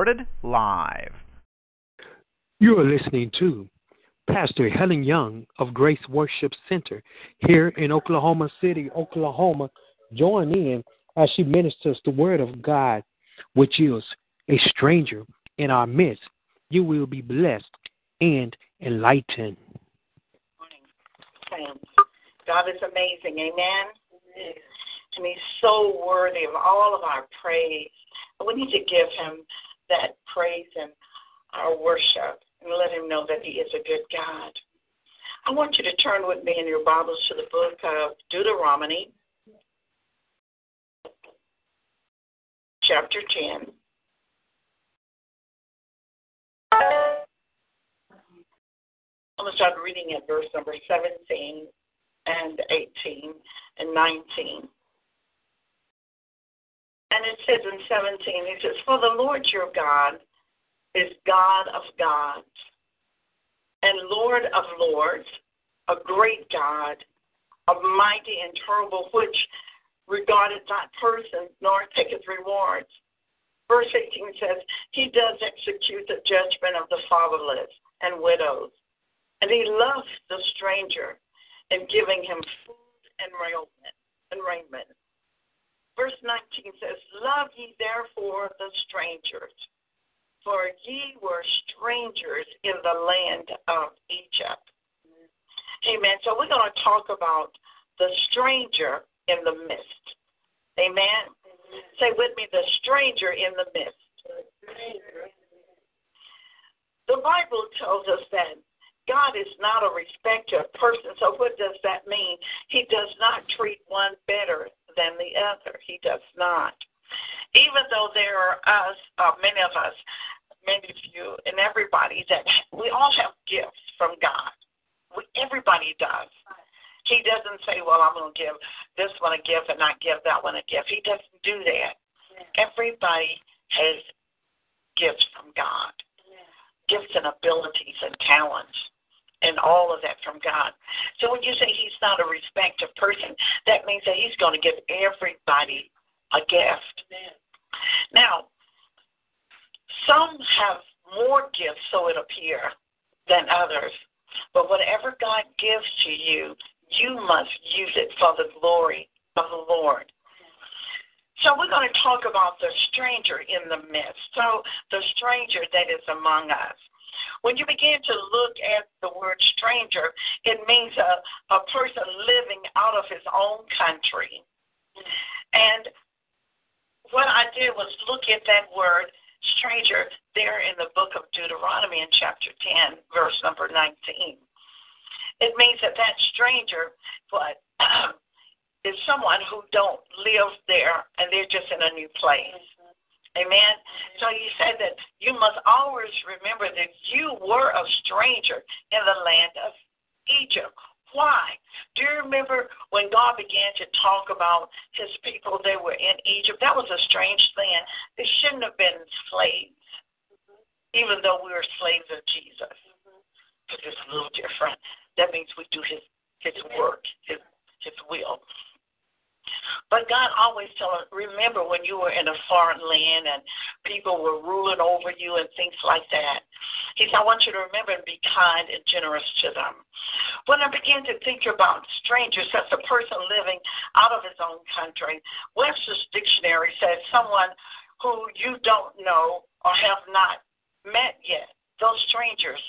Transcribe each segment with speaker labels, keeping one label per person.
Speaker 1: Recorded live.
Speaker 2: You are listening to Pastor Helen Young of Grace Worship Center here in Oklahoma City, Oklahoma. Join in as she ministers the Word of God, which is a stranger in our midst. You will be blessed and enlightened.
Speaker 3: God is amazing. Amen. And He's so worthy of all of our praise. And we need to give Him that praise and our worship and let him know that he is a good God. I want you to turn with me in your Bibles to the book of Deuteronomy, chapter 10. I'm going to start reading at verse number 17 and 18 and 19. And it says in 17, it says, For the Lord your God is God of gods and Lord of lords, a great God, a mighty and terrible, which regardeth not persons nor taketh rewards. Verse 18 says, He does execute the judgment of the fatherless and widows, and He loves the stranger in giving him food and raiment. And raiment. Verse 19 says, Love ye therefore the strangers for ye were strangers in the land of Egypt. Amen. So we're going to talk about the stranger in the midst. Amen. Say with me, the stranger in the midst. The Bible tells us that God is not a respecter of persons. So what does that mean? He does not treat one better than the other. He does not. Even though there are us, uh, many of us, many of you, and everybody that we all have gifts from God. We, everybody does. He doesn't say, "Well, I'm going to give this one a gift and not give that one a gift." He doesn't do that. Yeah. Everybody has gifts from God, yeah. gifts and abilities and talents and all of that from God. So when you say he's not a respective person, that means that he's going to give everybody a gift. Now, some have more gifts, so it appears, than others. But whatever God gives to you, you must use it for the glory of the Lord. So we're going to talk about the stranger in the midst. So the stranger that is among us. When you begin to look at the word stranger, it means a, a person living out of his own country. And what I did was look at that word stranger there in the book of Deuteronomy in chapter 10, verse number 19. It means that that stranger, what, is someone who don't live there and they're just in a new place. Amen. So you said that you must always remember that you were a stranger in the land of Egypt. Why? Do you remember when God began to talk about his people they were in Egypt? That was a strange thing. They shouldn't have been slaves, even though we were slaves of Jesus. But it's a little different. That means we do his his work, his his will. But God always told us, remember when you were in a foreign land and people were ruling over you and things like that. He said, I want you to remember and be kind and generous to them. When I began to think about strangers, that's a person living out of his own country. Webster's dictionary says someone who you don't know or have not met yet. Those strangers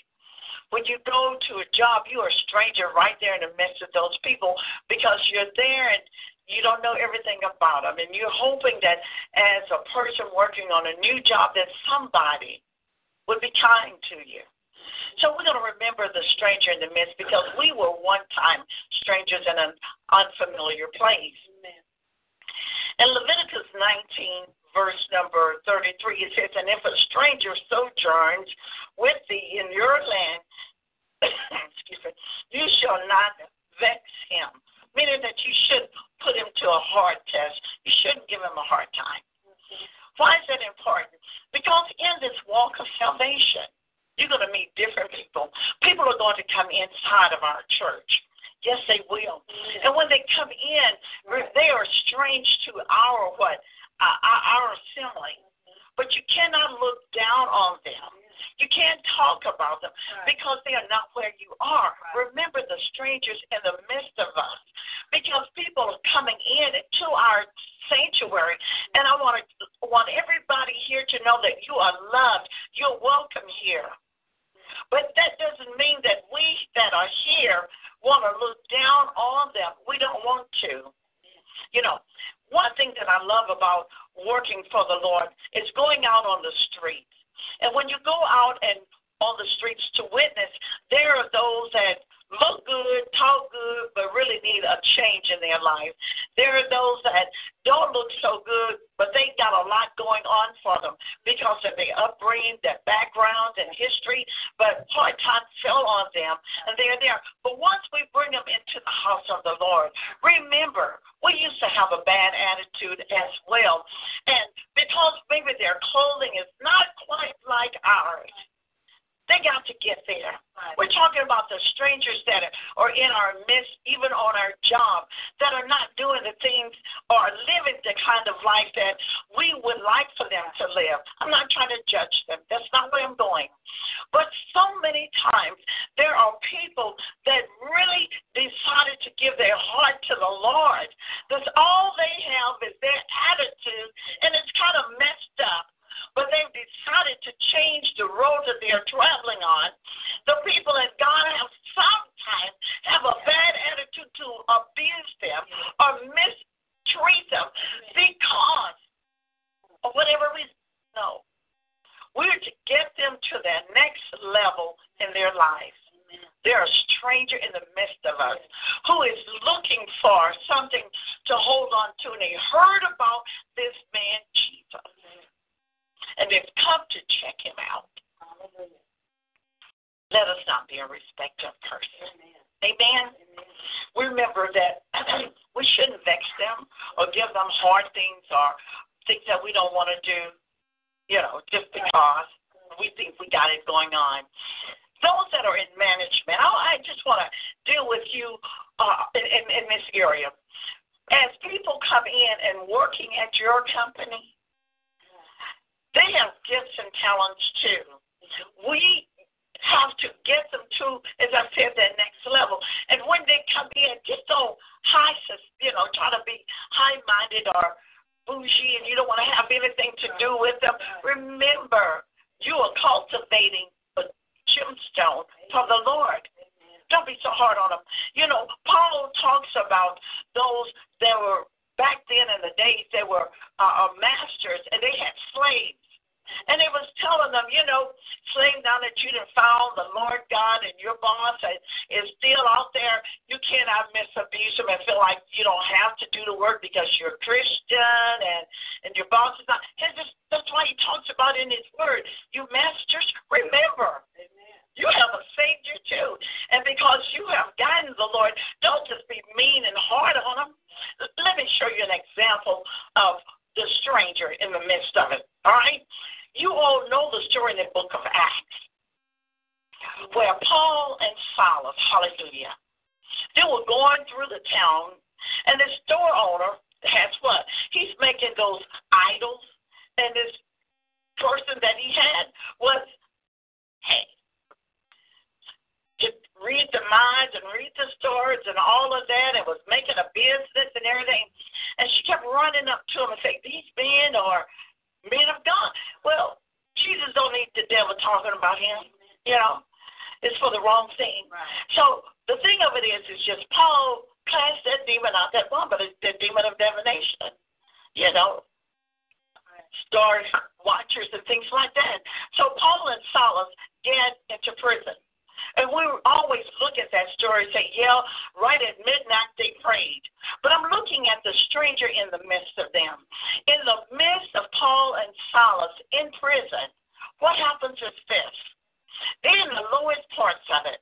Speaker 3: when you go to a job, you're a stranger right there in the midst of those people because you're there and you don't know everything about them, and you're hoping that as a person working on a new job, that somebody would be kind to you. So we're going to remember the stranger in the midst because we were one time strangers in an unfamiliar place. In Leviticus 19, verse number 33, it says, And if a stranger sojourns with thee in your land, excuse me, you shall not vex him. Meaning that you should put him to a hard test. You shouldn't give him a hard time. Why is that important? Because in this walk of salvation, you're going to meet different people. People are going to come inside of our church. Yes, they will. And when they come in, they are strange to our what? Uh, our assembly. But you cannot look down on them. You can't talk about them because they are not where you are. Remember the strangers in the midst of us because people are coming in to our sanctuary. And I want to want everybody here to know that you are loved. You're welcome here. But that doesn't mean that we that are here want to look down on them. We don't want to. You know, one thing that I love about working for the Lord is going out on the streets. And when you go out and on the streets to witness, there are those that look good, talk good, but really need a change in their life. There are those that don't look so good, but they got a lot going on for them because of their upbringing, their background, and history. But hard times fell on them, and they're there. But once we bring them into the house of the Lord, remember, we used to have a bad attitude as well. And because maybe their clothing is not quite like ours, they got to get there. We're talking about the strangers that are in our midst, even on our job, that are not doing the things or living the kind of life that we would like for them to live. I'm not trying to judge them. That's not where I'm going. But so many times there are people that really decided to give their heart to the Lord. That's all they have is their attitude, and it's kind of messed up but they've decided to change the road that they're traveling on. The people in God have sometimes have a bad attitude to abuse them or mistreat them because of whatever reason. No. We're to get them to their next level in their lives. They're a stranger in the midst of us who is looking for something to hold on to. And they heard about this man, Jesus and they've come to check him out. Let us not be a respecter of person. Amen. Amen. Remember that we shouldn't vex them or give them hard things or things that we don't want to do, you know, just because we think we got it going on. Those that are in management, I, just want to deal with you uh, in, in, in this area. As people come in and working at your company, they have gifts and talents too. We have to get them to, as I said, that next level. And when they come in, just don't high, you know, try to be high-minded or bougie, and you don't want to have anything to do with them. Remember, you are cultivating a gemstone for the Lord. Don't be so hard on them. You know, Paul talks about those that were back then in the days they were uh, uh, masters and they had slaves. And it was telling them, you know, slave now that you done found the Lord God and your boss is still out there, you cannot misabuse him and feel like you don't have to do the work because you're a Christian and, and your boss is not. That's why he talks about in his word. You masters, remember, you have a Savior too. And because you have gotten the Lord, don't just be mean and hard on them. Let me show you an example of the stranger in the midst of it. All right? You all know the story in the book of Acts where Paul and Silas, hallelujah, they were going through the town, and the store owner has what? He's making those idols, and this person that he had was, hey, read the minds and read the stories and all of that and was making a business and everything. And she kept running up to him and saying, These men are men of God. Well, Jesus don't need the devil talking about him, you know. It's for the wrong thing. Right. So the thing of it is, is just Paul cast that demon out, that one, but it's the demon of divination, you know, star watchers and things like that. So Paul and Silas get into prison. And we always look at that story and say, yeah, right at midnight they prayed. But I'm looking at the stranger in the midst of them. In the midst of Paul and Silas in prison, what happens is this. They're in the lowest parts of it.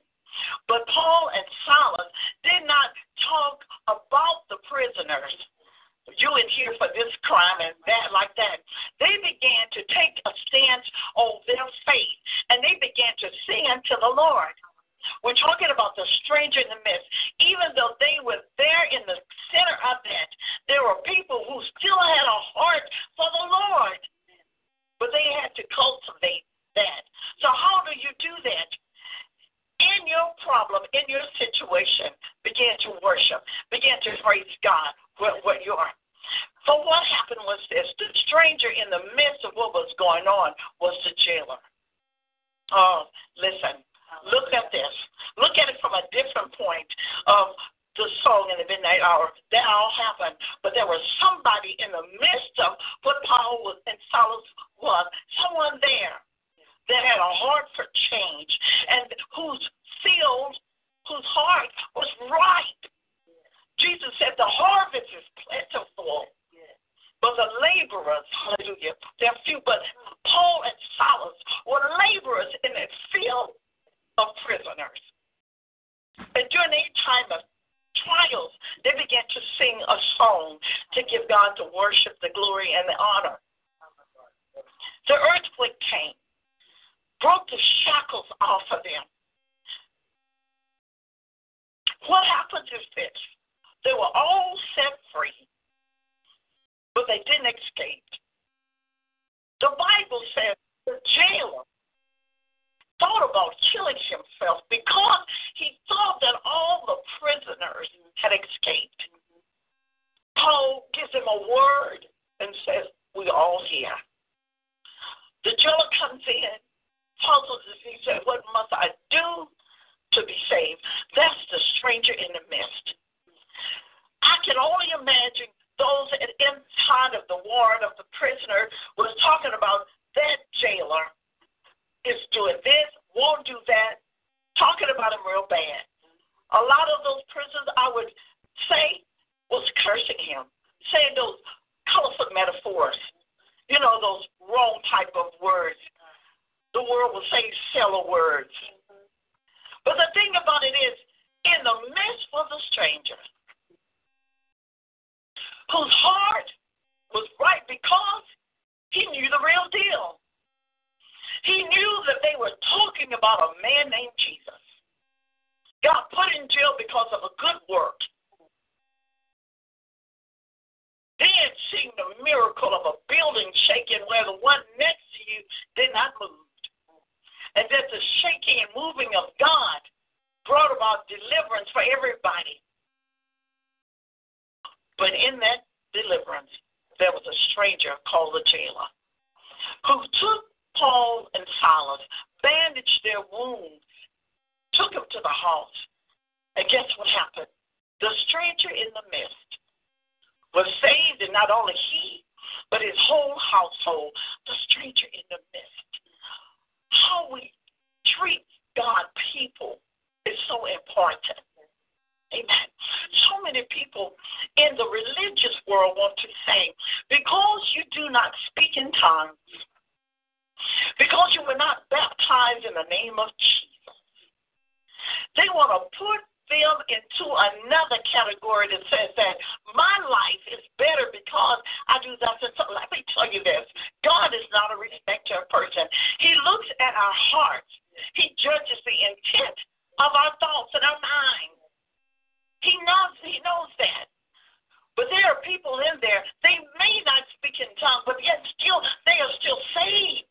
Speaker 3: But Paul and Silas did not talk about the prisoners you in here for this crime and that like that. They began to take a stance on their faith and they began to sing to the Lord. We're talking about the stranger in the midst. Even though they were there in the center of that, there were people who still had a heart for the Lord. But they had to cultivate that. So, how do you do that? In your problem, in your situation, begin to worship, begin to praise God what, what you are. So what happened was this the stranger in the midst of what was going on was the jailer. Oh, listen, look at this. Look at it from a different point of the song in the midnight hour. That all happened. But there was somebody in the midst of what Paul was and Silas was, someone there that had a heart for change and whose field, whose heart was right Jesus said, The harvest is plentiful, but the laborers, hallelujah, they're few. But Paul and Silas were laborers in a field of prisoners. And during a time of trials, they began to sing a song to give God the worship, the glory, and the honor. The earthquake came, broke the shackles off of them. What happens is this they were all set free, but they didn't escape. The Bible says the jailer thought about killing himself because he thought that all the prisoners had escaped. Paul gives him a word and says, We all here. The jailer comes in, puzzles as he said, What must I do to be saved? That's the stranger in the midst. I can only imagine those inside of the ward of the prisoner was talking about that jailer is doing this, won't do that, talking about him real bad. A lot of those prisoners, I would say, was cursing him, saying those colorful metaphors, you know, those wrong type of words. The world will say seller words. But the thing about it is, in the midst was a stranger whose heart was right because he knew the real deal. He knew that they were talking about a man named Jesus. Got put in jail because of a good work. Then seeing the miracle of a building shaking where the one next to you did not move. And that the shaking and moving of God brought about deliverance for everybody. But in that deliverance, there was a stranger called the jailer who took Paul and Silas, bandaged their wounds, took them to the house. And guess what happened? The stranger in the midst was saved, and not only he, but his whole household. The stranger in the midst. How we treat God people is so important. Amen. So many people in the religious world want to say, because you do not speak in tongues, because you were not baptized in the name of Jesus, they want to put them into another category that says that my life is better because I do that. So let me tell you this God is not a respecter of person. He looks at our hearts, He judges the intent of our thoughts and our minds. He knows he knows that. But there are people in there, they may not speak in tongues, but yet still they are still saved.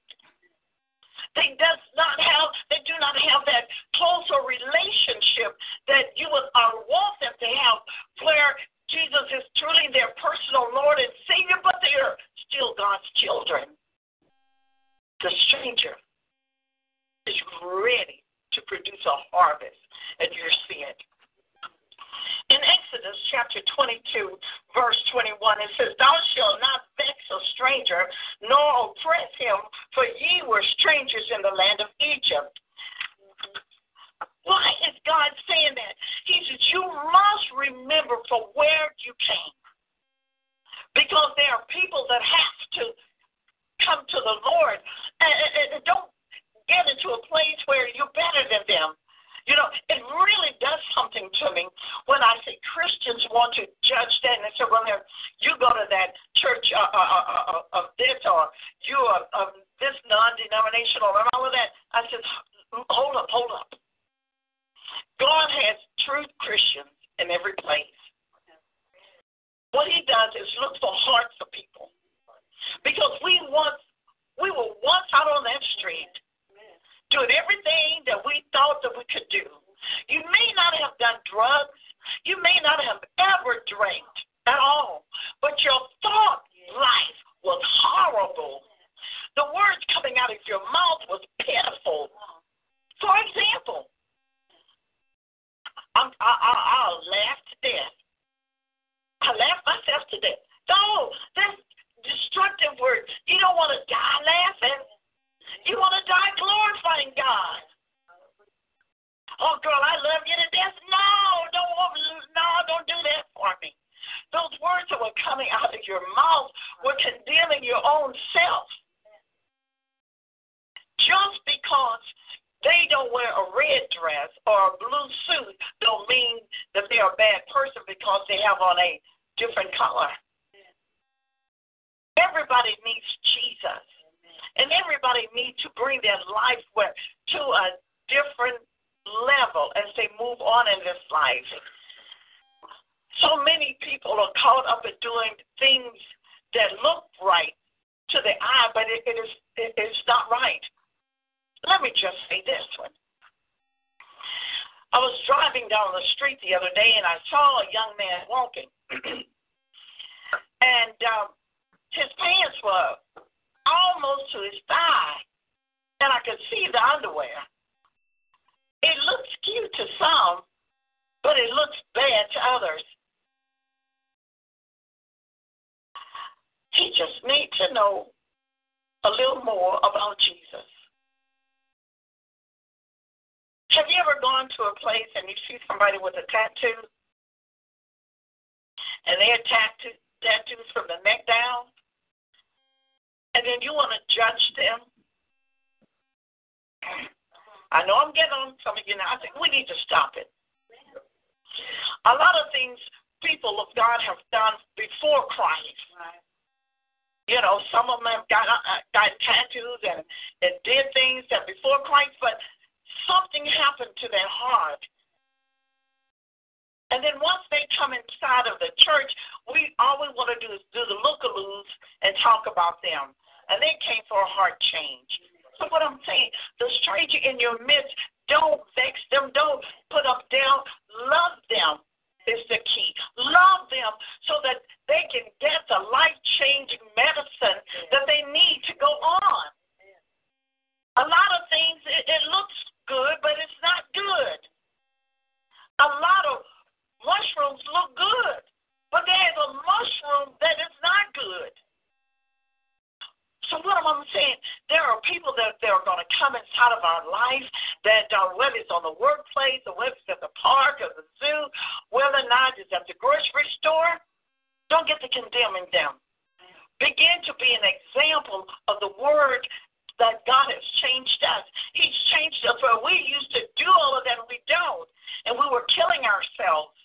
Speaker 3: They does not have they do not have that closer relationship that you would uh, want them to have where Jesus is truly their personal Lord and Savior, but they are still God's children. The stranger is ready to produce a harvest, and you're seeing in Exodus chapter 22, verse 21, it says, Thou shalt not vex a stranger, nor oppress him, for ye were strangers in the land of Egypt. Why is God saying that? He says, You must remember from where you came. Because there are people that have to come to the Lord. And, and don't get into a place where you're better than them. You know, it really does something to me when I see Christians want to judge that and they say, well, you go to that church uh, uh, uh, uh of this or you are of this non-denominational and all of that. I said, hold up, hold up. God has true Christians in every place. What he does is look for hearts of people. Because we once we were once out on it looks bad to others. He just needs to know a little more about Jesus. Have you ever gone to a place and you see somebody with a tattoo? And they're tattoo, tattoos from the neck down? And then you want to judge them? I know I'm getting on some of you now. I think we need to stop it. A lot of things people of God have done before Christ. You know, some of them have got uh, got tattoos and, and did things that before Christ, but something happened to their heart. And then once they come inside of the church, we all we want to do is do the look-a-loos and talk about them. And they came for a heart change. So what I'm saying, the stranger in your midst, don't vex them, don't put them down, love them is the key. Love them so that they can get the life changing medicine that they need to go on. A lot of things, it, it looks good, but it's not good. A lot of mushrooms look good, but there's a mushroom that is not good. So what am I saying? There are people that, that are going to come inside of our life that uh, whether it's on the workplace or whether it's at the park or the zoo, whether or not it's at the grocery store, don't get to condemning them. Begin to be an example of the word that God has changed us. He's changed us where we used to do all of that and we don't. And we were killing ourselves.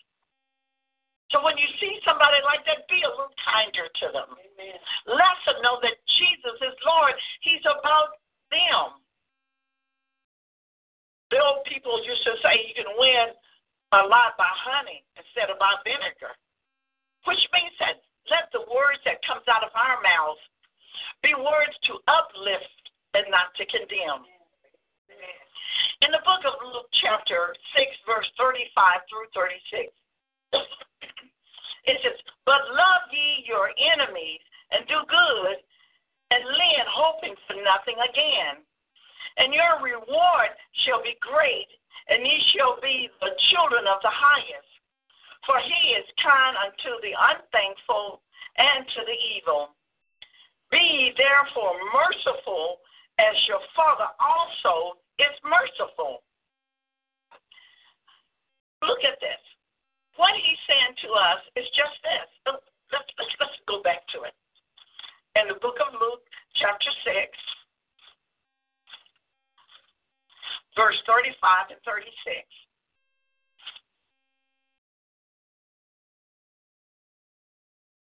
Speaker 3: So when you see somebody like that, be a little kinder to them. Amen. Let them know that Jesus is Lord. He's about them. The old people used to say you can win a lot by honey instead of by vinegar, which means that let the words that comes out of our mouths be words to uplift and not to condemn. In the book of Luke, chapter 6, verse 35 through 36, it says, But love ye your enemies and do good and lend, hoping for nothing again. And your reward shall be great, and ye shall be the children of the highest. For he is kind unto the unthankful and to the evil. Be therefore merciful as your Father also is merciful. look at this. What he's saying to us is just this. Let's, let's, let's go back to it. In the book of Luke, chapter 6, verse 35 and 36.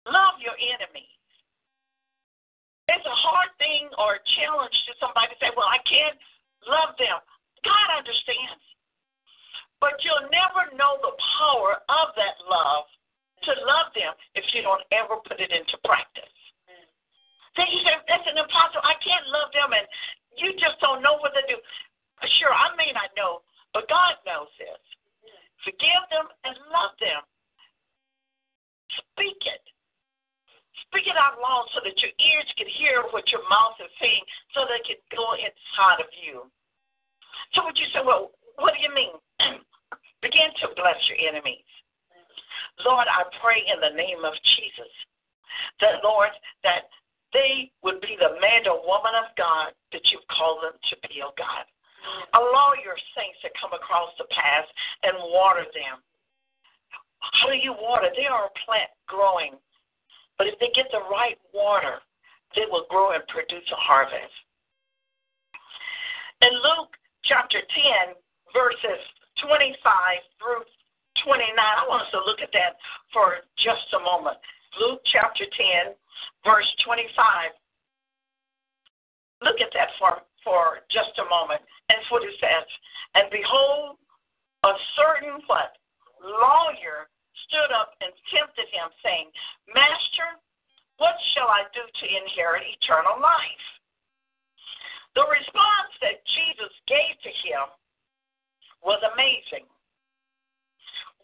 Speaker 3: Love your enemies. It's a hard thing or a challenge to somebody to say, Well, I can't love them. God understands. But you'll never know the power of that love to love them if you don't ever put it into practice. Then you say, That's an impossible. I can't love them, and you just don't know what to do. Sure, I may not know, but God knows this. Forgive them and love them. Speak it. Speak it out loud so that your ears can hear what your mouth is saying so that it can go inside of you. So would you say, well, what do you mean? Begin to bless your enemies. Lord, I pray in the name of Jesus that, Lord, that they would be the man or woman of God that you've called them to be, oh God. Allow your saints to come across the path and water them. How do you water? They are a plant growing but if they get the right water, they will grow and produce a harvest. In Luke chapter 10, verses 25 through 29, I want us to look at that for just a moment. Luke chapter 10, verse 25. Look at that for, for just a moment. And what it says. And behold, a certain what? Lawyer stood up and tempted him, saying, Master, what shall I do to inherit eternal life? The response that Jesus gave to him was amazing.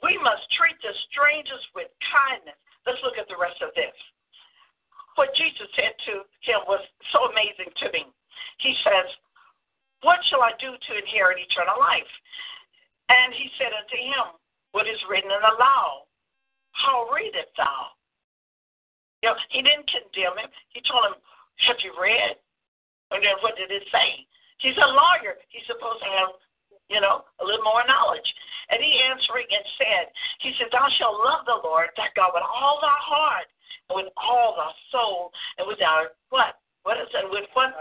Speaker 3: We must treat the strangers with kindness. Let's look at the rest of this. What Jesus said to him was so amazing to me. He says, What shall I do to inherit eternal life? And he said unto him, what is written in the law. How readest thou? You know, he didn't condemn him. He told him, Have you read? And then what did it say? He's a lawyer. He's supposed to have, you know, a little more knowledge. And he answering and said, He said, Thou shalt love the Lord thy God with all thy heart, and with all thy soul, and with thy what? What is it? With what?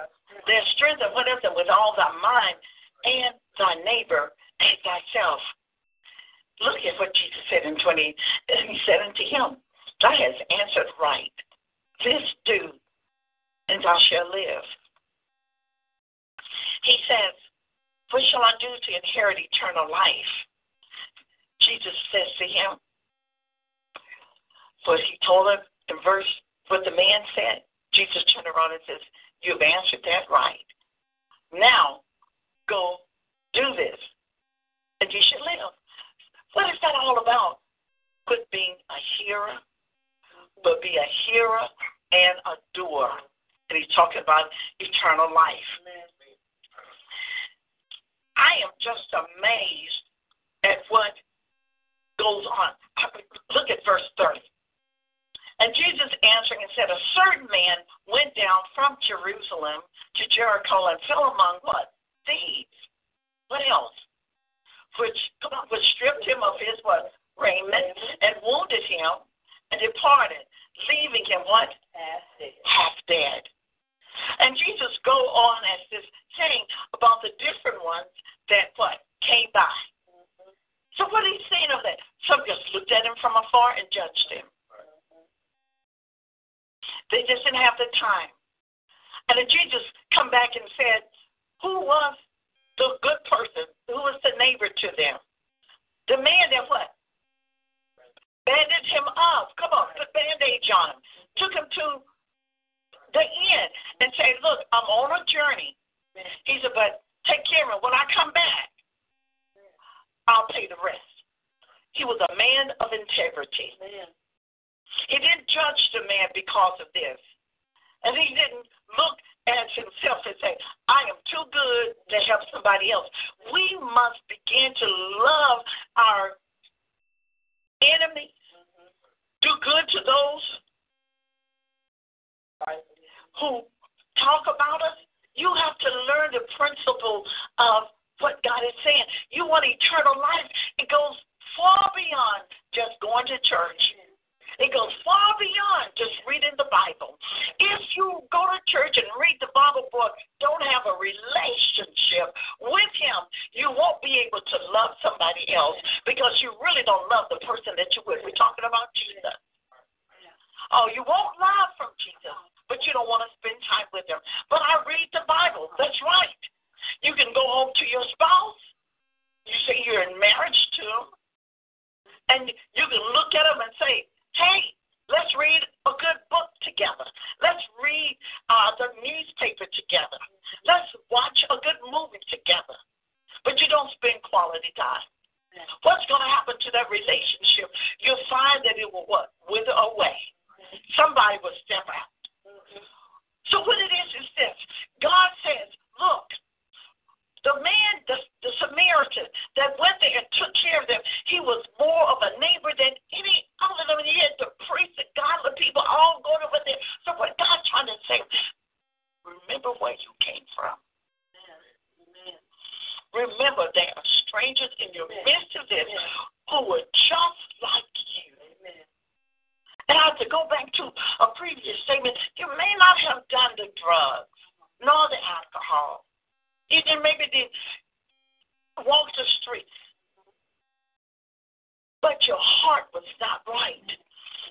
Speaker 3: Their strength, and what is it? With all thy mind, and thy neighbor as thyself. Look at what Jesus said in 20. And he said unto him, Thou hast answered right. This do, and thou shalt live. He says, What shall I do to inherit eternal life? Jesus says to him, But he told him in verse, what the man said, Jesus turned around and says, You've answered that right. Now, go do this, and you should live. What is that all about? Quit being a hearer, but be a hearer and a doer. And he's talking about eternal life. I am just amazed at what goes on. Look at verse 30. And Jesus answering and said, A certain man went down from Jerusalem to Jericho and fell among what? Thieves. What else? which which stripped him of his what raiment and wounded him and departed, leaving him what half dead. And Jesus go on as this saying about the different ones that what came by. So what he's saying of that? Some just looked at him from afar and judged him. They just didn't have the time. And then Jesus come back and said, Who was the good person who was the neighbor to them. The man that what? Bandaged him up. Come on, put bandage on him. Took him to the inn and said, Look, I'm on a journey. He said, But take care of him. When I come back, I'll pay the rest. He was a man of integrity. He didn't judge the man because of this. And he didn't look at himself and say, I am too good to help somebody else. We must begin to love our enemies, do good to those who talk about us. You have to learn the principle of what God is saying. You want eternal life, it goes far beyond just going to church. It goes far beyond just reading the Bible. If you go to church and read the Bible book, don't have a relationship with Him, you won't be able to love somebody else because you really don't love the person that you're with. We're talking about Jesus. Oh, you won't love from Jesus, but you don't want to spend time with Him. But I read the Bible. That's right. You can go home to your spouse. You say you're in marriage to him. And you can look at him and say, hey, let's read a good book together. Let's read uh, the newspaper together. Let's watch a good movie together. But you don't spend quality time. What's going to happen to that relationship? You'll find that it will what? Wither away. Somebody will step out. So what it is is this. God says, look, the man, the, the Samaritan that went there and took care of them, he was more of a neighbor than any other than he had the priests and godly people all going over there. So what God's trying to say, remember where you came from. Remember there are strangers in your midst of this who were just like you. And I have to go back to a previous statement. You may not have done the drugs nor the alcohol even maybe did walk the streets. But your heart was not right.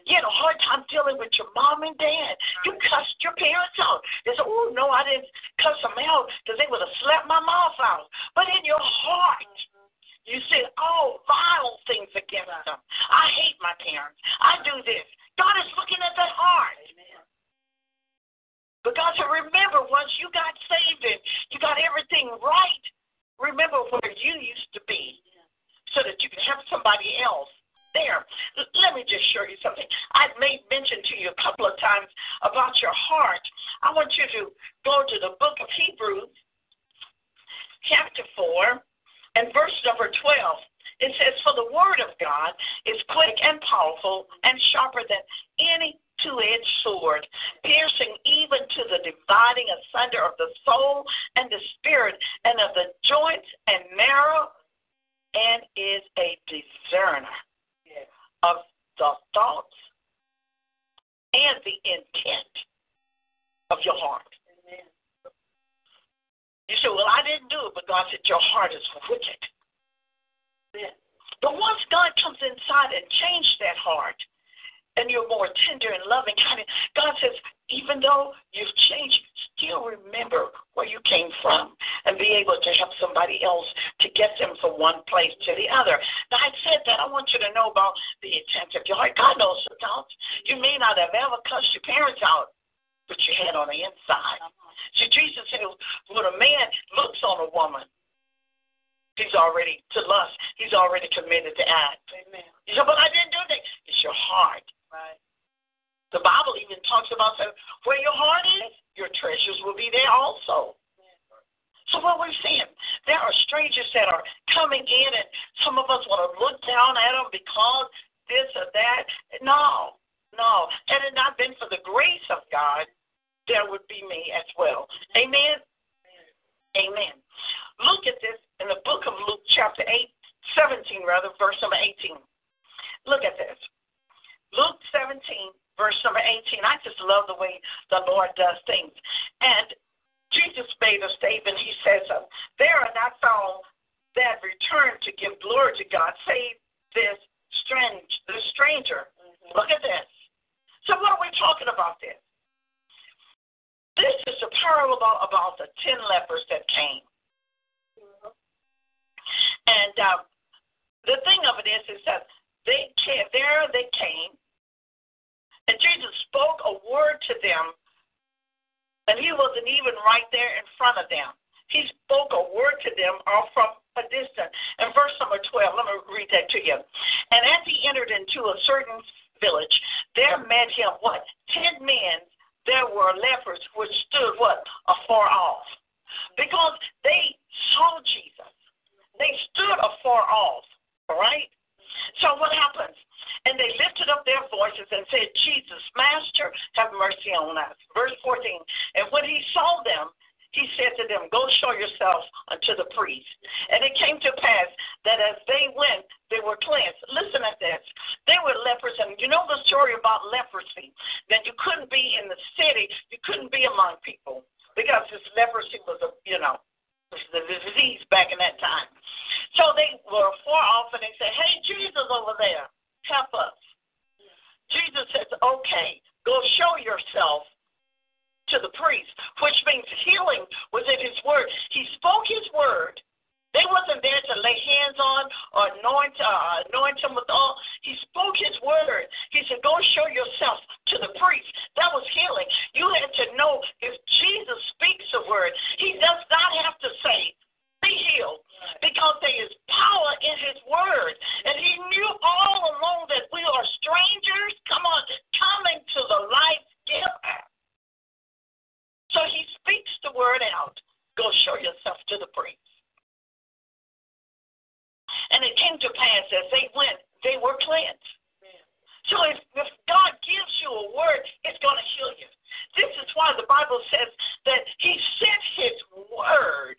Speaker 3: You had a hard time dealing with your mom and dad. You cussed your parents out. They said, oh, no, I didn't cuss them out because they would have slapped my mouth out. But in your heart, you said all vile things against them. I hate my parents. I do this. God is looking at that heart. Because remember, once you got saved and you got everything right, remember where you used to be so that you can help somebody else there. Let me just show you something. I've made mention to you a couple of times about your heart. I want you to go to the book of Hebrews, chapter 4, and verse number 12. It says, For the word of God is quick and powerful and sharper than any two edged sword, piercing even to the dividing asunder of the soul and the spirit, and of the joints and marrow, and is a discerner of the thoughts and the intent of your heart. You say, Well, I didn't do it, but God said, Your heart is wicked. But once God comes inside and changes that heart, and you're more tender and loving kind of God says, even though you've changed, still remember where you came from and be able to help somebody else to get them from one place to the other. Now I said that I want you to know about the intent of your heart. God knows your thoughts. You may not have ever cussed your parents out, but you had on the inside. See, when a man looks on a woman, he's already to lust, he's already committed to act. Amen. You said, but I didn't do that. It's your heart. Right. The Bible even talks about that where your heart is, your treasures will be there also. So what we're seeing, there are strangers that are coming in, and some of us want to look down at them because this or that. No, no. Had it not been for the grace of God, there would be me as well. Amen. Amen. Look at this in the book of Luke, chapter 8, 17, rather, verse number 18. Look at this. Luke 17, verse number 18. I just love the way the Lord does things. And Jesus made a statement. He says, uh, There are not found that return to give glory to God, save this strange, the stranger. Mm-hmm. Look at this. So, what are we talking about this? This is a parable about, about the ten lepers that came. Mm-hmm. And uh, the thing of it is, is that they came, there they came, and Jesus spoke a word to them, and he wasn't even right there in front of them. He spoke a word to them all from a distance. In verse number 12, let me read that to you. And as he entered into a certain village, there met him what? Ten men there were lepers which stood what? Afar off. Because they saw Jesus. They stood afar off. All right? So what happens? And they lifted up their voices and said, Jesus, Master, have mercy on us. Verse 14. And when he saw them, he said to them, Go show yourselves unto the priest. And it came to pass that as they went, they were cleansed. Listen at this. They were lepers, and you know the story about leprosy. That you couldn't be in the city, you couldn't be among people because this leprosy was a, you know, the disease back in that time. So they were far off and they said, Hey, Jesus over there, help us. Jesus says, Okay, go show yourself to the priest, which means healing was in his word. He spoke his word. They wasn't there to lay hands on or anoint, uh, anoint him with all. He spoke his word. He said, Go show yourself to the priest. That was healing. You had to know if Jesus speaks a word, he does not have to say, Be healed, because there is power in his word. And he knew all along that we are strangers, come on, coming to the life giver. So he speaks the word out. Go show yourself to the priest. And it came to pass as they went, they were cleansed. So if, if God gives you a word, it's going to heal you. This is why the Bible says that He sent His word,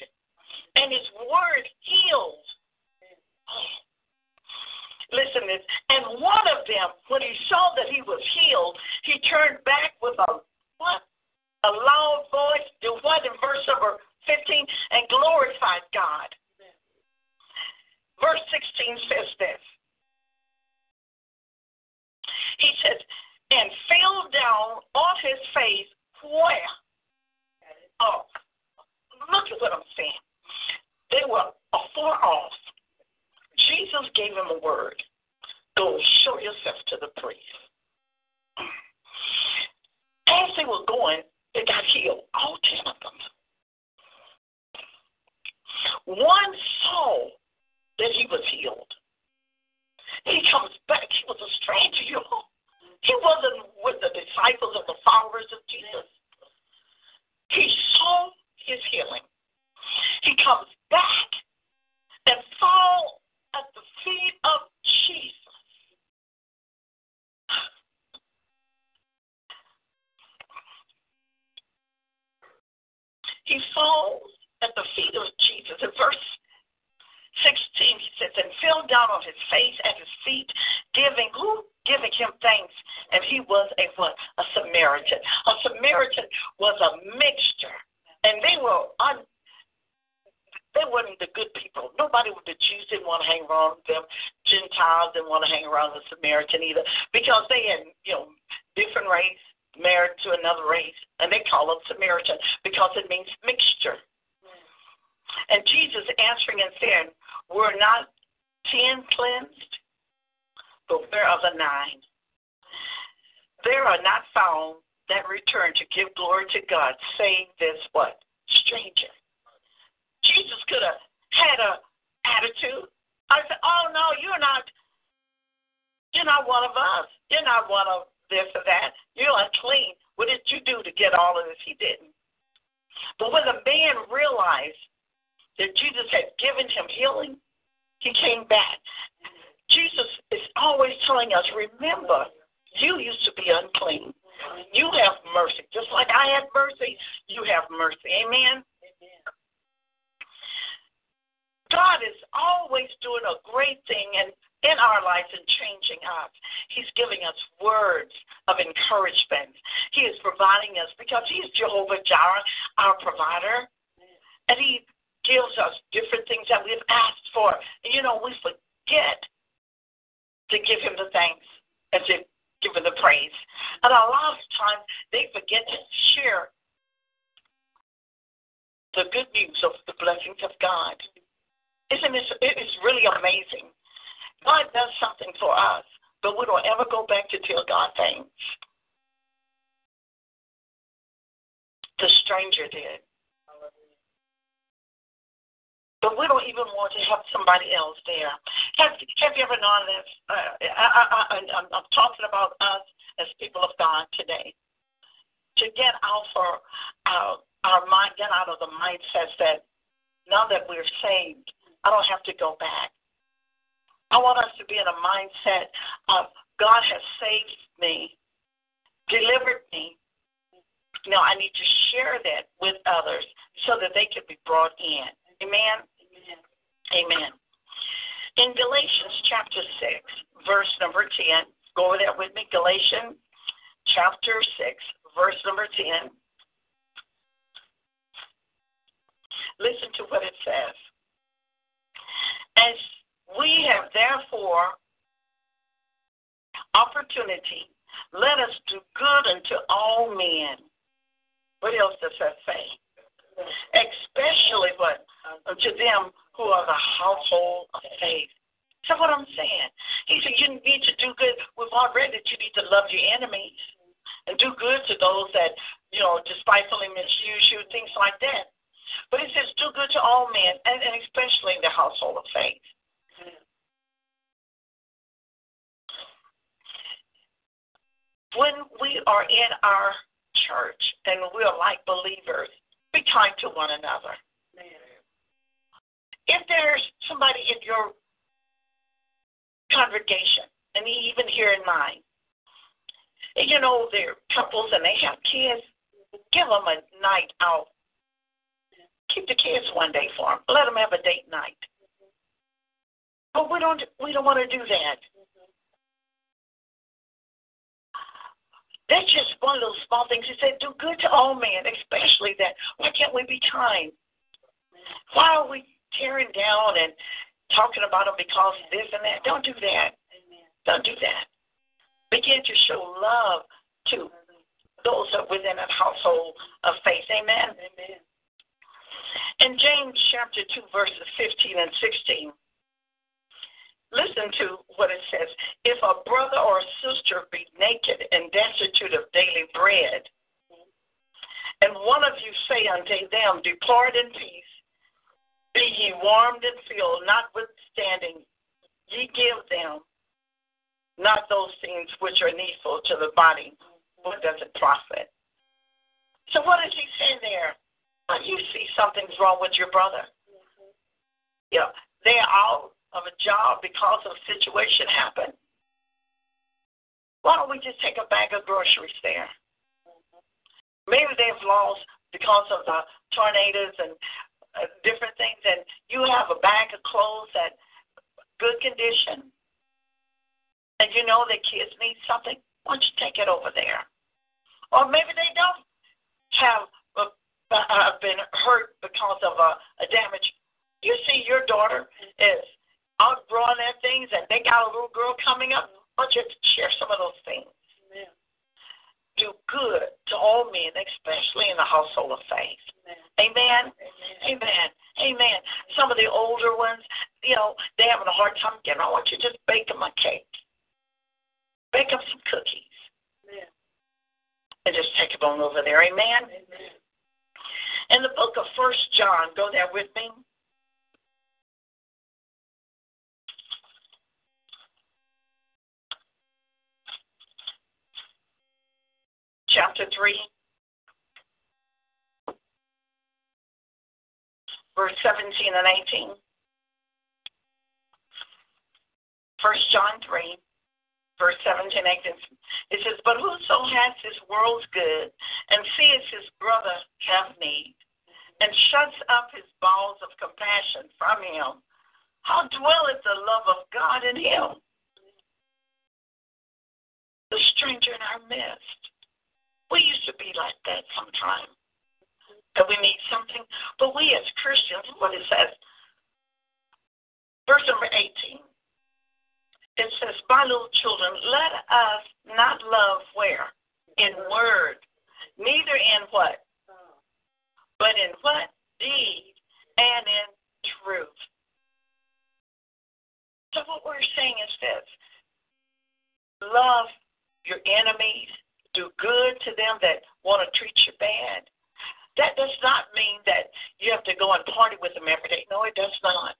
Speaker 3: and His word heals. And one of them, when he saw that he was healed, he turned back with a what? a loud voice, do what in verse number 15, and glorified God. Verse 16 says this. He says, and fell down on his face where? Oh, look at what I'm saying. They were afar off. Jesus gave him a word. Go show yourself to the priest. As they were going, they got healed, all ten of them. One saw that he was healed. He comes back. He was a stranger, you know. He wasn't with the disciples or the followers of Jesus. He saw his healing. He comes back and fall at the feet of Jesus. He falls at the feet of Jesus. In verse 16, he says, and fell down on his face at his feet, giving who? Giving him thanks. And he was a what? A Samaritan. A Samaritan was a mixture. And they were un they weren't the good people. Nobody with the Jews didn't want to hang around with them. Gentiles didn't want to hang around the Samaritan either because they had, you know, different race, married to another race, and they call them Samaritan because it means mixture. And Jesus answering and saying, Were not ten cleansed? But where are the nine? There are not found that return to give glory to God, saying this what? Stranger. Jesus could have had a attitude. I said, Oh no, you're not you're not one of us. You're not one of this or that. You're unclean. What did you do to get all of this? He didn't. But when the man realized that Jesus had given him healing, he came back. Jesus is always telling us, remember, you used to be unclean. You have mercy. Just like I had mercy, you have mercy. Amen? God is always doing a great thing, and in our lives and changing us. He's giving us words of encouragement. He is providing us because He's Jehovah Jireh, our provider. And He gives us different things that we've asked for. And you know, we forget to give Him the thanks and to give Him the praise. And a lot of times they forget to share the good news of the blessings of God. Isn't it? It is really amazing God does something for us, but we don't ever go back to tell God thanks. The stranger did. But we don't even want to have somebody else there. Have, have you ever known this? Uh, I, I, I, I'm, I'm talking about us as people of God today. To get out for our, our mind, get out of the mindset that now that we're saved, I don't have to go back. I want us to be in a mindset of God has saved me, delivered me. Now I need to share that with others so that they could be brought in. Amen. Amen. Amen. In Galatians chapter 6, verse number 10, go over that with me. Galatians chapter 6, verse number 10. Listen to what it says. As we have therefore opportunity, let us do good unto all men. What else does that say? Especially what unto them who are the household of faith. So what I'm saying, he said you need to do good. We've already that you need to love your enemies and do good to those that you know despitefully misuse you, things like that. But he says, do good to all men, and, and especially the household of faith. When we are in our church and we're like believers, be kind to one another. If there's somebody in your congregation, and even here in mine, you know, they're couples and they have kids, give them a night out keep the kids one day for them. Let them have a date night. But we don't we don't want to do that. That's just one little small thing. He said, do good to all men, especially that. Why can't we be kind? Why are we tearing down and talking about them because of this and that? Don't do that. Don't do that. Begin to show love to those that within a household of faith. Amen. Amen. In James chapter 2, verses 15 and 16, listen to what it says. If a brother or a sister be naked and destitute of daily bread, and one of you say unto them, Depart in peace, be ye warmed and filled, notwithstanding ye give them not those things which are needful to the body, what does it profit? So what is he saying there? you see something's wrong with your brother. Yeah, they're out of a job because of a situation happened. Why don't we just take a bag of groceries there? Maybe they've lost because of the tornadoes and uh, different things, and you have a bag of clothes that good condition, and you know the kids need something. Why don't you take it over there? Or maybe they don't have have been hurt because of a, a damage. You see, your daughter is outgrowing their things, and they got a little girl coming up. Why don't you share some of those things? Amen. Do good to all men, especially in the household of faith. Amen. Amen. Amen. Amen. Some of the older ones, you know, they having a hard time getting. I want you to just bake them a cake. Bake them some cookies. Amen. And just take them on over there. Amen. Amen. In the book of First John, go there with me. Chapter 3, verse 17 and 18. First John 3, verse 17 and 18. It says, But whoso has his world's good and sees his brother have need, and shuts up his bowels of compassion from him, how dwelleth the love of God in him? The stranger in our midst. We used to be like that sometime. That we need something. But we as Christians, what it says, verse number 18, it says, My little children, let us not love where? In word, neither in what? but in what? Deed and in truth. So what we're saying is this love your enemies, do good to them that want to treat you bad. That does not mean that you have to go and party with them every day. No, it does not.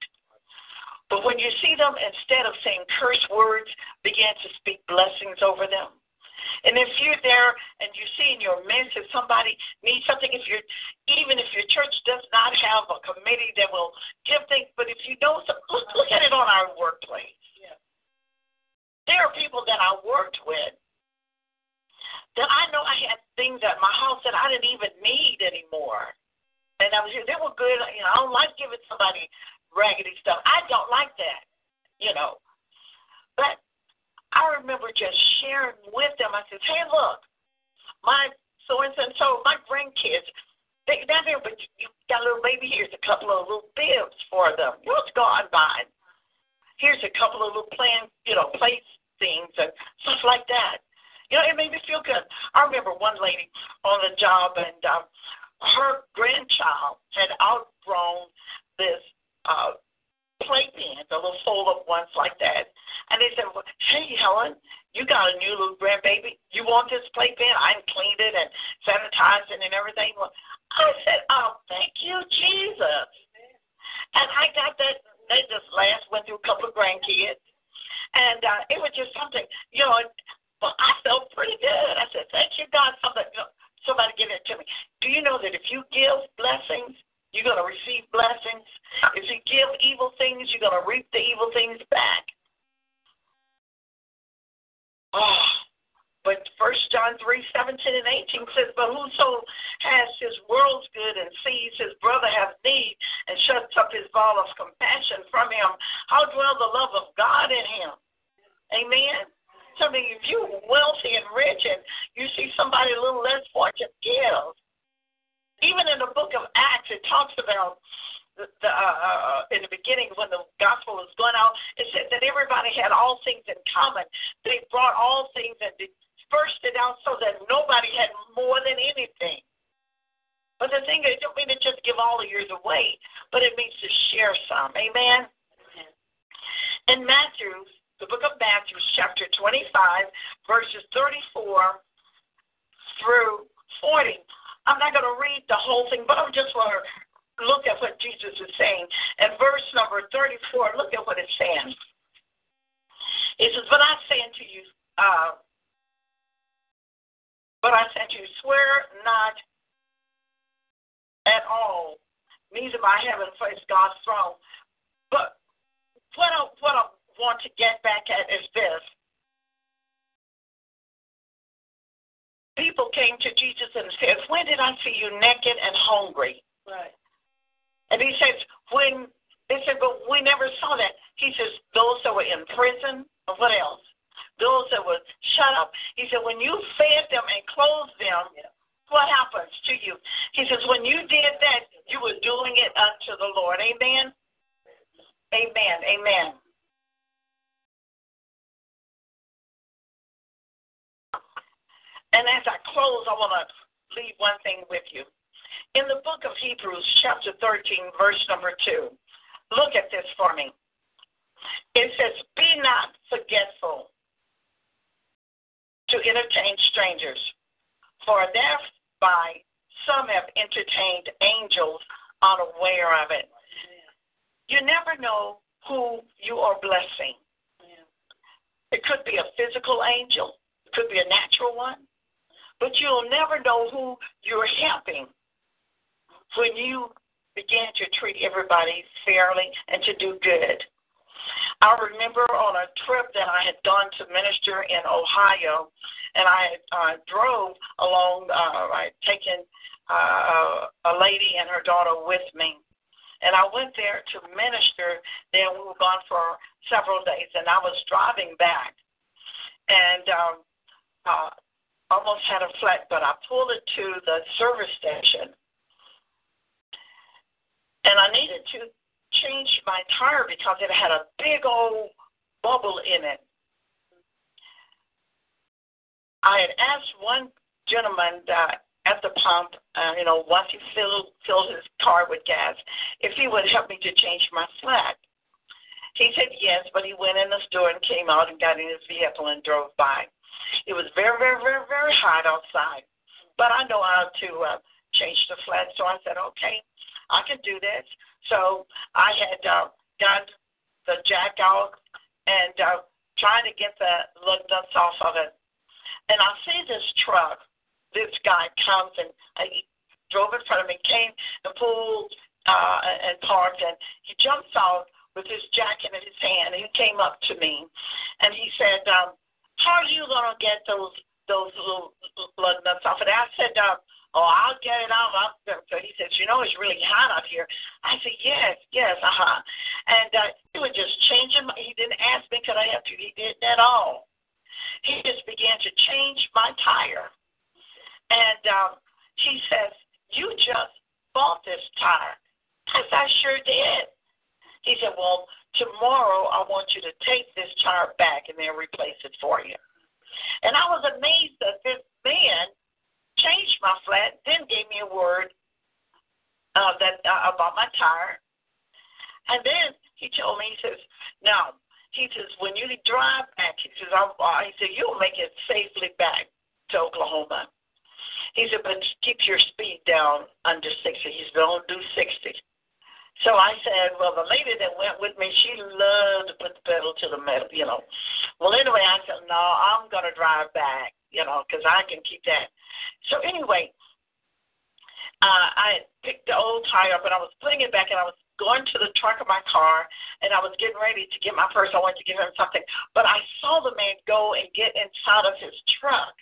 Speaker 3: But when you see them, instead of saying curse words, begin to speak blessings over them. And if you're there and you see in your midst if somebody needs something, if you're even if your church does not have a committee that will give things, but if you know some, look, look at it on our workplace. Yeah. There are people that I worked with that I know I had things at my house that I didn't even need anymore. And that was here. They were good. You know, I don't like giving somebody raggedy stuff. I don't like that. You know, but I remember just sharing with them. I said, "Hey, look, my so and so, my grandkids, they down there, but you got a little baby. Here's a couple of little bibs for them. You know, it's gone by. Here's a couple of little plan, you know, place things and stuff like that. You know, it made me feel good. I remember one lady on the job, and um, her grandchild had outgrown this uh, playpen, the little fold-up ones like that. And they said, well, "Hey, Helen, you got a new little grandbaby. You want this playpen? I cleaned it and and everything." I said, "Oh, thank you, Jesus." And I got that. They just last went through a couple of grandkids, and uh, it was just something, you know. But I felt pretty good. I said, "Thank you, God." Somebody, somebody give it to me. Do you know that if you give blessings, you're going to receive blessings. If you give evil things, you're going to reap the evil things back. Oh, but First John three seventeen and 18 says, But whoso has his world's good and sees his brother have need and shuts up his ball of compassion from him, how dwell the love of God in him? Amen. So I mean, if you're wealthy and rich and you see somebody a little less fortunate, give even in the book of Acts, it talks about the, the uh, uh, in the beginning when the gospel was going out, it said that everybody had all things in common. They brought all things and dispersed it out so that nobody had more than anything. But the thing is, it don't mean to just give all of yours away, but it means to share some. Amen. In Matthew, the book of Matthew, chapter 25, verses 34 through 40. I'm not going to read the whole thing, but I'm just want to look at what Jesus is saying. In verse number 34, look at what it's saying. It says, But I say unto you, uh, but I unto you, swear not at all, neither by heaven, for it's God's throne. But what I, what I want to get back at is this people came to Jesus and said, When did I see you naked and hungry?
Speaker 4: Right.
Speaker 3: And he says, When they said, But we never saw that. He says, Those that were in prison, or what else? Those that were shut up. He said, When you fed them and clothed them, what happens to you? He says, When you did that, you were doing it unto the Lord. Amen. Amen. Amen. And as I close, I want to leave one thing with you. In the book of Hebrews, chapter 13, verse number 2, look at this for me. It says, Be not forgetful to entertain strangers, for thereby some have entertained angels unaware of it. You never know who you are blessing. It could be a physical angel, it could be a natural one, but you'll never know who you're helping when you begin to treat everybody fairly and to do good. I remember on a trip that I had done to minister in Ohio, and I uh, drove along, uh, I had taken uh, a lady and her daughter with me. And I went there to minister. Then we were gone for several days, and I was driving back. And um, uh, almost had a flat, but I pulled it to the service station. And I needed to change my tire because it had a big old bubble in it. I had asked one gentleman that at the pump, uh, you know, once he filled filled his car with gas, if he would help me to change my flat. He said yes, but he went in the store and came out and got in his vehicle and drove by. It was very, very, very, very hot outside, but I know how to uh, change the flat. So I said, okay, I can do this. So I had uh, got the jack out and uh, trying to get the lug nuts off of it. And I see this truck. This guy comes and uh, he drove in front of me, came and pulled uh, and parked, and he jumps out with his jacket in his hand. And he came up to me and he said, um, how are you gonna get those those little lug nuts off? And I said, uh, Oh, I'll get it out. I'll, so he says, you know, it's really hot out here. I said, yes, yes, uh huh. And uh, he was just changing. My, he didn't ask me could I help you. He did that all. He just began to change my tire, and um, he says, you just bought this tire. I said, I sure did. He said, well, tomorrow I want you to take this tire back and they'll replace it for you. And I was amazed that this man changed my flat, then gave me a word uh, that uh, about my tire. And then he told me, he says, now, he says, when you drive back, he says, I'll, uh, he said, you'll make it safely back to Oklahoma. He said, but keep your speed down under 60. He said, don't do 60. So I said, well, the lady that went with me, she loved to put the pedal to the metal, you know. Well, anyway, I said, no, I'm going to drive back, you know, because I can keep that. So anyway, uh, I picked the old tire up and I was putting it back and I was going to the trunk of my car and I was getting ready to get my purse. I wanted to give him something. But I saw the man go and get inside of his truck.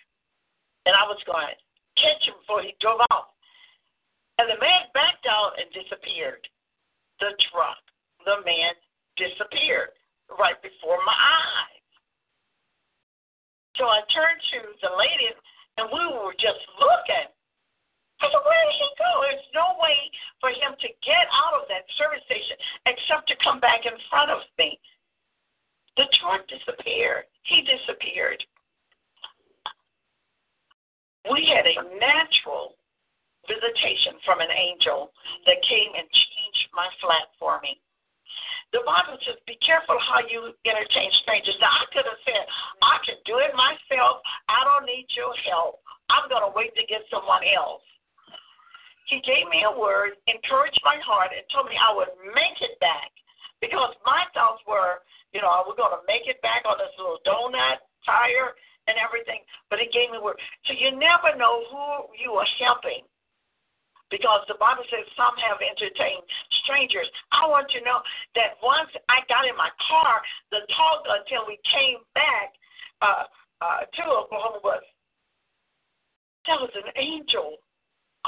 Speaker 3: And I was going catch him before he drove off. And the man backed out and disappeared the truck. The man disappeared right before my eyes. So I turned to the lady, and we were just looking. I said, Where did he go? There's no way for him to get out of that service station except to come back in front of me. The truck disappeared. He disappeared. We had a natural visitation from an angel that came and changed my flat for me. The Bible says, be careful how you entertain strangers. Now, I could have said, I can do it myself. I don't need your help. I'm going to wait to get someone else. He gave me a word, encouraged my heart, and told me I would make it back. Because my thoughts were, you know, we're going to make it back on this little donut tire and everything. But he gave me a word. So you never know who you are helping because the Bible says some have entertained strangers. I want you to know that once I got in my car, the talk until we came back uh, uh, to Oklahoma was that was an angel,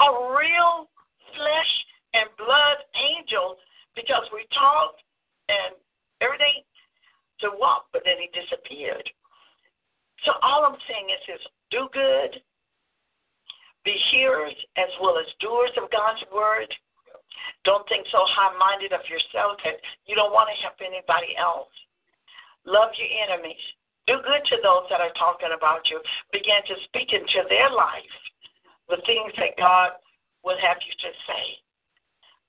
Speaker 3: a real flesh and blood angel, because we talked and everything to walk, but then he disappeared. So all I'm saying is, is do good, be hearers as well as doers of God's word. Don't think so high minded of yourself that you don't want to help anybody else. Love your enemies. Do good to those that are talking about you. Begin to speak into their life the things that God will have you to say.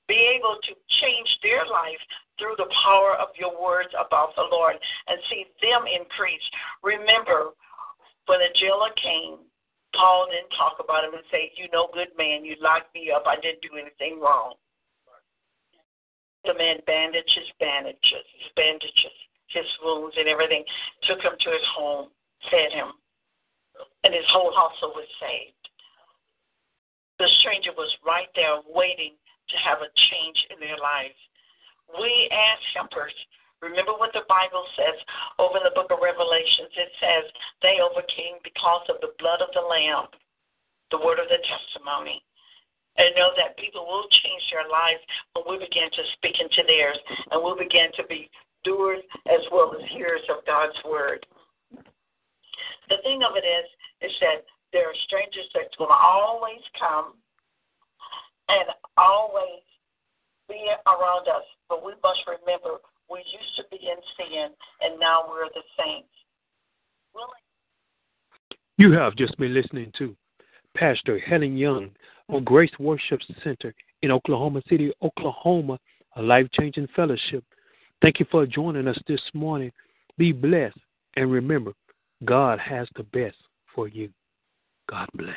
Speaker 3: Be able to change their life through the power of your words about the Lord and see them increase. Remember, when the jailer came Paul didn't talk about him and say, You know, good man, you locked me up. I didn't do anything wrong. The man bandages, his bandages, his wounds and everything, took him to his home, fed him, and his whole household was saved. The stranger was right there waiting to have a change in their lives. We as helpers Remember what the Bible says over in the book of Revelations. It says they overcame because of the blood of the Lamb, the word of the testimony. And know that people will change their lives when we begin to speak into theirs and we begin to be doers as well as hearers of God's word. The thing of it is, is that there are strangers that's going to always come and always be around us, but we must remember we used to be in sin, and now we're the saints.
Speaker 2: You have just been listening to Pastor Helen Young on Grace Worship Center in Oklahoma City, Oklahoma, a life changing fellowship. Thank you for joining us this morning. Be blessed, and remember, God has the best for you. God bless.